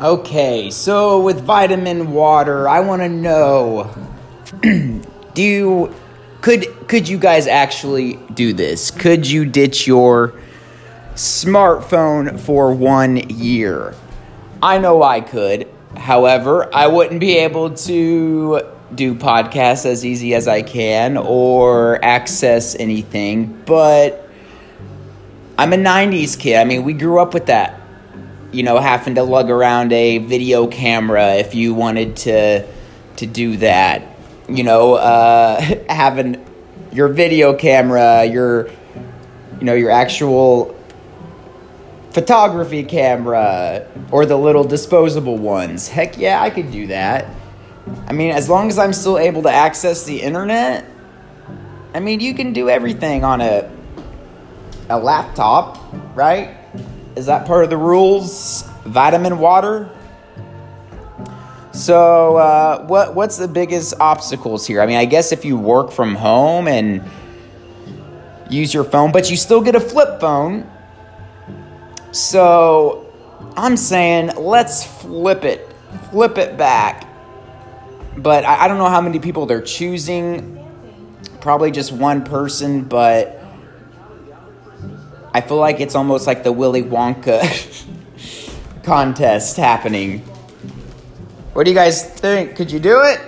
Okay, so with vitamin water, I want to know do you could could you guys actually do this? Could you ditch your smartphone for 1 year? I know I could. However, I wouldn't be able to do podcasts as easy as I can or access anything, but I'm a 90s kid. I mean, we grew up with that you know, having to lug around a video camera if you wanted to to do that. You know, uh, having your video camera, your you know, your actual photography camera or the little disposable ones. Heck yeah, I could do that. I mean, as long as I'm still able to access the internet, I mean, you can do everything on a a laptop, right? Is that part of the rules? Vitamin water? So, uh, what what's the biggest obstacles here? I mean, I guess if you work from home and use your phone, but you still get a flip phone. So, I'm saying let's flip it, flip it back. But I, I don't know how many people they're choosing. Probably just one person, but I feel like it's almost like the Willy Wonka contest happening. What do you guys think? Could you do it?